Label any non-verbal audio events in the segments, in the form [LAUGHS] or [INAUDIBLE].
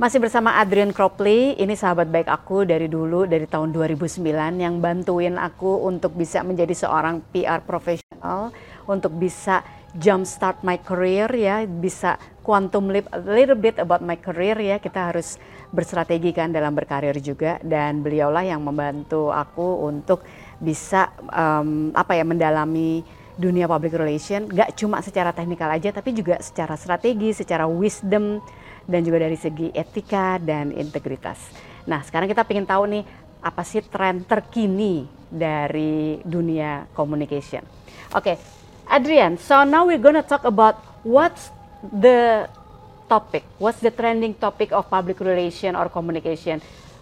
Masih bersama Adrian Cropley, ini sahabat baik aku dari dulu, dari tahun 2009 yang bantuin aku untuk bisa menjadi seorang PR profesional, untuk bisa jumpstart my career ya, bisa quantum leap a little bit about my career ya, kita harus berstrategi kan dalam berkarir juga dan beliaulah yang membantu aku untuk bisa um, apa ya mendalami dunia public relation, gak cuma secara teknikal aja tapi juga secara strategi, secara wisdom, dan juga dari segi etika dan integritas. Nah, sekarang kita ingin tahu nih apa sih tren terkini dari dunia communication. Oke, okay, Adrian, so now we're gonna talk about what's the topic, what's the trending topic of public relation or communication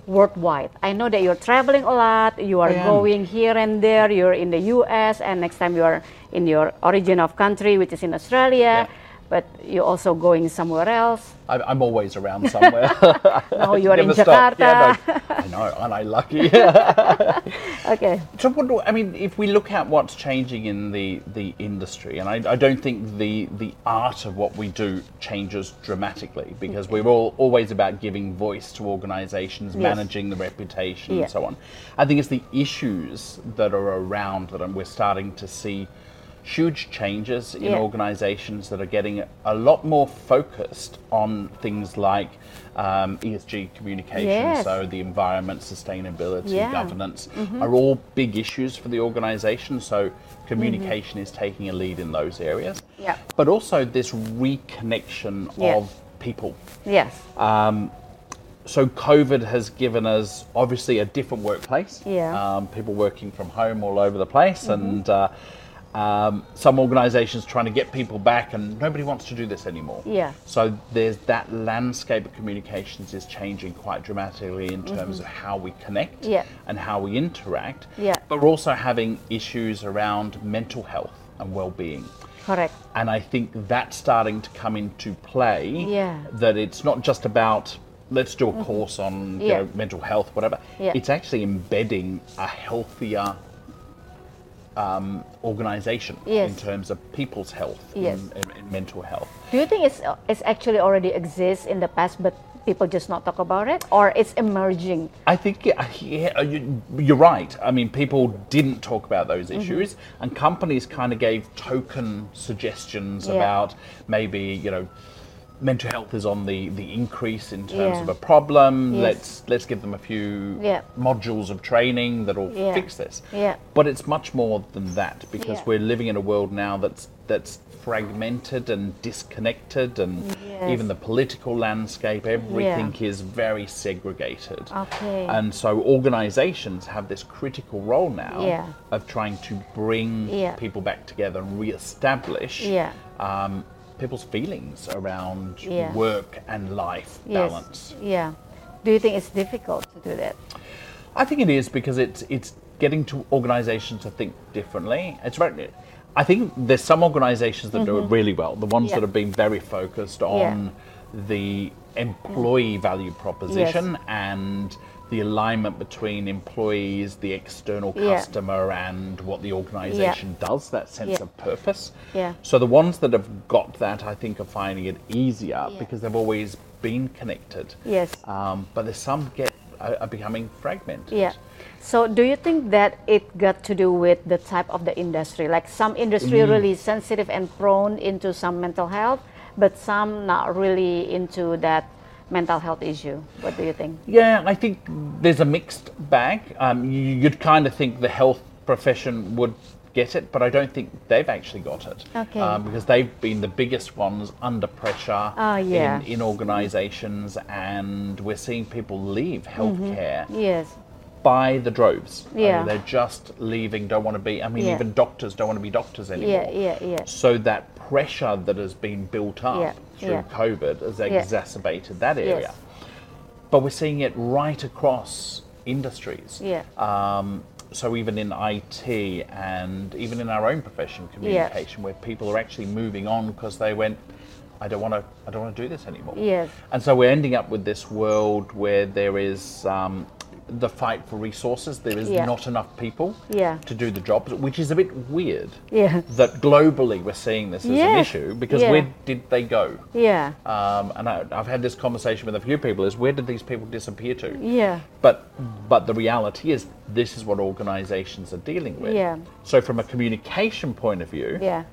worldwide. I know that you're traveling a lot, you are going here and there, you're in the US, and next time you are in your origin of country, which is in Australia. Yeah but you're also going somewhere else. I'm always around somewhere. no, [LAUGHS] oh, you are in Jakarta. Yeah, no, I know, aren't I lucky? [LAUGHS] okay. So, what I mean, if we look at what's changing in the, the industry, and I, I don't think the, the art of what we do changes dramatically because mm. we're all always about giving voice to organizations, yes. managing the reputation, yeah. and so on. I think it's the issues that are around that we're starting to see huge changes in yeah. organizations that are getting a lot more focused on things like um, ESG communication, yes. so the environment, sustainability, yeah. governance mm-hmm. are all big issues for the organization. So communication mm-hmm. is taking a lead in those areas. Yeah. But also this reconnection yeah. of people. Yes. Um, so COVID has given us obviously a different workplace. Yeah. Um, people working from home all over the place, mm-hmm. and uh, um, some organizations trying to get people back and nobody wants to do this anymore. Yeah. So there's that landscape of communications is changing quite dramatically in terms mm-hmm. of how we connect yeah. and how we interact. Yeah. But we're also having issues around mental health and well-being. Correct. And I think that's starting to come into play. Yeah. That it's not just about let's do a mm-hmm. course on yeah. know, mental health, whatever. Yeah. It's actually embedding a healthier um, organization yes. in terms of people's health yes. and, mental health. Do you think it's, it's actually already exists in the past, but people just not talk about it, or it's emerging? I think yeah, you're right. I mean, people didn't talk about those mm-hmm. issues, mm-hmm. and companies kind of gave token suggestions yeah. about maybe you know mental health is on the, the increase in terms yeah. of a problem. Yes. Let's let's give them a few yeah. modules of training that'll yeah. fix this. Yeah. But it's much more than that because we're living in a world now that's that's fragmented and disconnected and yes. even the political landscape everything is very segregated okay and so organizations have this critical role now of trying to bring people back together and re-establish um, people's feelings around yeah. work and life yes. balance. Yeah. Do you think it's difficult to do that? I think it is because it's it's getting to organizations to think differently. It's right. I think there's some organizations that mm-hmm. do it mm-hmm. really well. The ones yeah. that have been very focused on yeah. the employee value proposition yes. and the alignment between employees, the external customer, yeah. and what the organization yeah. does, that sense yeah. of purpose. Yeah. So the ones that have got that, I think, are finding it easier because they've always been connected. Yes. Um, but there's some get are, are becoming fragmented. Yeah. So do you think that it got to do with the type of the industry? Like some industry mm. really sensitive and prone into some mental health, but some not really into that mental health issue. What do you think? Yeah, I think there's a mixed bag. Um, you'd kind of think the health profession would get it, but I don't think they've actually got it. Okay. Um, because they've been the biggest ones under pressure oh, yeah. in, in organisations, and we're seeing people leave healthcare. Mm-hmm. Yes. By the droves. Yeah. I mean, they're just leaving, don't want to be, I mean, yeah. even doctors don't want to be doctors anymore. Yeah, yeah, yeah. So that pressure that has been built up yeah. through yeah. COVID has exacerbated that area. Yes. But we're seeing it right across industries. Yeah. Um, so even in IT and even in our own profession, communication, where people are actually moving on because they went, I don't want to, I don't want to do this anymore. Yes. And so we're ending up with this world where there is um, the fight for resources. There is Yeah. not enough people Yeah. to do the job, which is a bit weird. Yeah. That globally we're seeing this as an issue because where did they go? Yeah. Um, and I, I've had this conversation with a few people: is where did these people disappear to? Yeah. But but the reality is this is what organisations are dealing with. Yeah. So from a communication point of view, Yeah.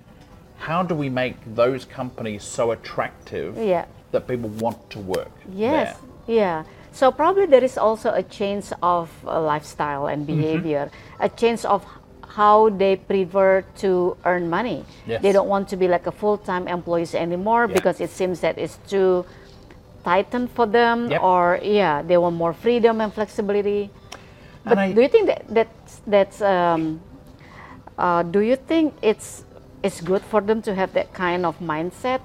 how do we make those companies so attractive Yeah. that people want to work Yes. there? Yeah. So probably there is also a change of uh, lifestyle and Mm-hmm. behavior, a change of how they prefer to earn money. Yes. They don't want to be like a full-time employees anymore Yeah. because it seems that it's too tightened for them Yep. or yeah, they want more freedom and flexibility. But And I- do you think that that's that's um, uh, do you think it's it's good for them to have that kind of mindset?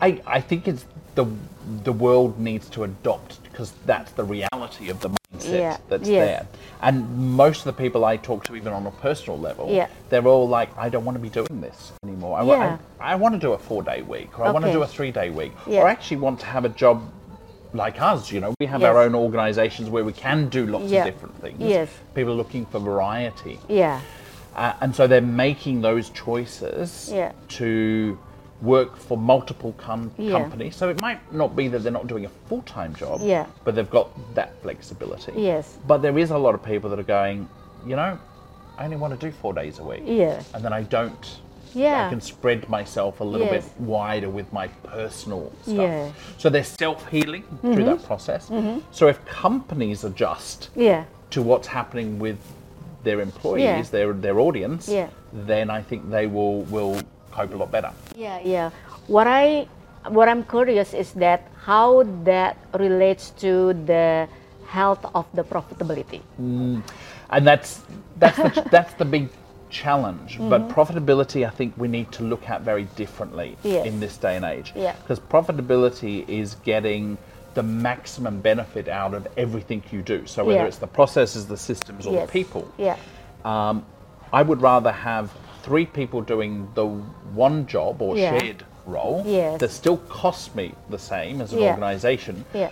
I, I think it's the the world needs to adopt because that's the reality of the mindset Yeah, that's yes. there. And most of the people I talk to, even on a personal level, Yeah. they're all like, I don't want to be doing this anymore. I, Yeah. I, I want to do a four day week, or I want to do a three day week, or I actually want to have a job like us. You know, we have Yes. our own organizations where we can do lots of different things. Yes. People are looking for variety. Yeah. Uh, and so they're making those choices Yeah. to work for multiple com- Yeah. companies. So it might not be that they're not doing a full time job, Yeah. but they've got that flexibility. Yes. But there is a lot of people that are going, you know, I only want to do four days a week. Yeah. And then I don't. Yeah. I can spread myself a little Yes. bit wider with my personal stuff. Yeah. So they're self healing through mm-hmm. that process. Mm-hmm. So if companies adjust Yeah. to what's happening with their employees, Yeah. their their audience, Yeah. then I think they will will cope a lot better. Yeah, yeah. What I what I'm curious is that how that relates to the health of the profitability. And that's that's the, [LAUGHS] that's the big challenge. But profitability, I think we need to look at very differently Mm-hmm. Yes. in this day and age. Yeah. Because profitability is getting the maximum benefit out of everything you do. So whether Yeah. it's the processes, the systems, or yes. the people. Yeah. Um, I would rather have three people doing the one job or Yeah. shared role Yes. that still costs me the same as an Yeah. organization. Yeah.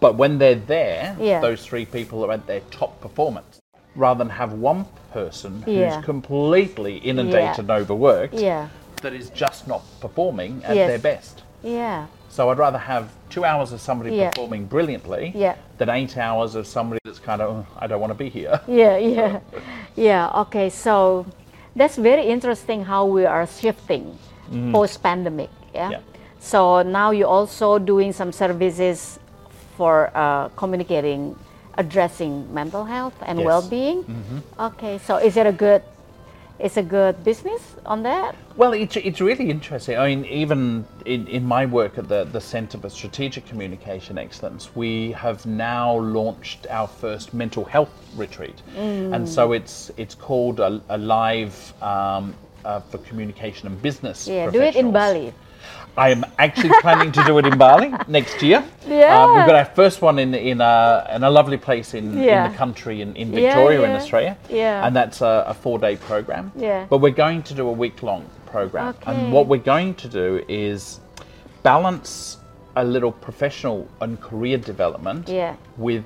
But when they're there, Yeah. those three people are at their top performance. Rather than have one person who's completely inundated and overworked Yeah. that is just not performing at Yes. their best. Yeah. So I'd rather have two hours of somebody Yeah. performing brilliantly Yeah. than eight hours of somebody that's kind of, "Oh, I don't want to be here. Yeah, yeah. Yeah, okay. So that's very interesting how we are shifting post pandemic, yeah? Mm-hmm. Yeah. So now you're also doing some services for uh, communicating addressing mental health and Yes. well-being. Mm-hmm. Okay, so is it a good is a good business on that? Well, it's, it's really interesting. I mean, even in, in my work at the, the Centre for Strategic Communication Excellence, we have now launched our first mental health retreat. And so it's it's called a, a live um, uh, for communication and business. Yeah, do it in. Bali. I am actually planning to do it in Bali next year. Yeah. Um, we've got our first one in in a, in a lovely place in, in the country in, in Yeah, Victoria in. Australia. Yeah. And that's a, a four day program. Yeah. But we're going to do a week long program. Okay. And what we're going to do is balance a little professional and career development Yeah. with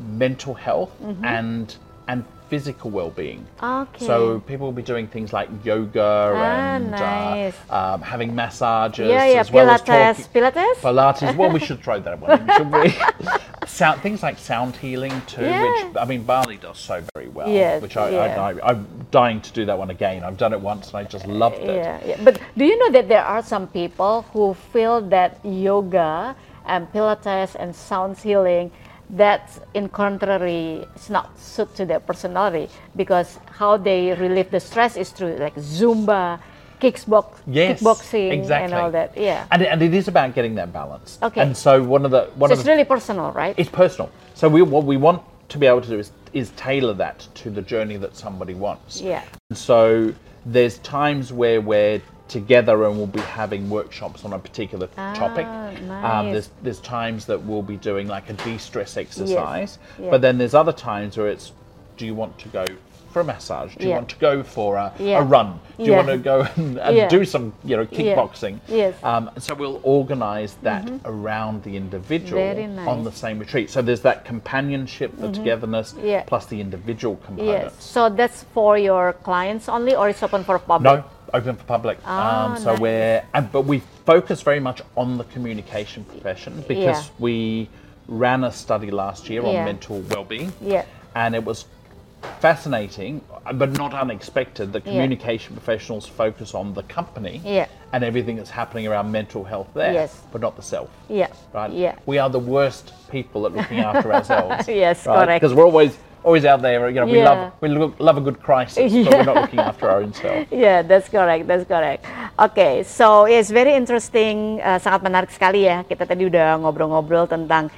mental health and and physical well-being. Okay. So people will be doing things like yoga Ah, and nice. uh, um, having massages yeah, yeah, as well as Pilates, talking. Pilates. Pilates. Well, we should try that one should we? [LAUGHS] sound, things like sound healing too, Yeah. which I mean Bali does so very well. Yes, which I, yeah. I, I'm dying to do that one again. I've done it once and I just loved it. Yeah, yeah. But do you know that there are some people who feel that yoga and Pilates and sound healing that's in contrary it's not suit to their personality because how they relieve the stress is through like Zumba, kickbox, Yes, kickboxing exactly. and all that. Yeah. And, and it is about getting that balance. Okay. And so one of the one So of it's the, really personal, right? it's personal. So we what we want to be able to do is is tailor that to the journey that somebody wants. Yeah. And so there's times where we're together and we'll be having workshops on a particular topic. Ah, Um, nice. there's there's times that we'll be doing like a de-stress exercise, yes. Yeah. but then there's other times where it's do you want to go for a massage? Do you Yeah. want to go for a, Yeah. a run? Do you Yeah. want to go [LAUGHS] and, and do some, you know, kickboxing? Yes. Um, so we'll organise that around the individual on nice. Mm-hmm. the same retreat. So there's that companionship, the togetherness, Yeah. plus the individual component. Yes. So that's for your clients only, or it's open for public? No, open for public. Ah, um, so nice. we're, and, but we focus very much on the communication profession because Yeah. we ran a study last year Yeah. on mental well-being, Yeah. and it was fascinating, but not unexpected. that communication professionals focus on the company Yeah. and everything that's happening around mental health there, Yes. but not the self. Yeah. Right? Yeah. We are the worst people at looking after [LAUGHS] ourselves. Yes, right? correct. Because we're always always out there. You know, we Yeah. love we look, love a good crisis, but we're not [LAUGHS] looking after our own self. [LAUGHS] Yeah, that's correct, that's correct. Oke, so it's very interesting, uh, sangat menarik sekali ya. Kita tadi udah ngobrol-ngobrol tentang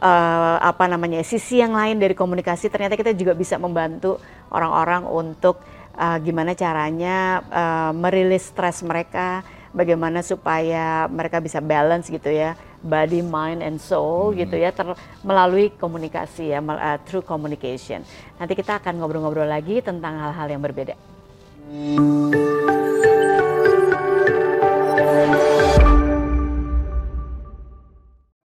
uh, apa namanya sisi yang lain dari komunikasi. Ternyata kita juga bisa membantu orang-orang untuk uh, gimana caranya uh, merilis stres mereka, bagaimana supaya mereka bisa balance gitu ya, body, mind, and soul gitu ya, ter- melalui komunikasi ya, mel- uh, through communication. Nanti kita akan ngobrol-ngobrol lagi tentang hal-hal yang berbeda.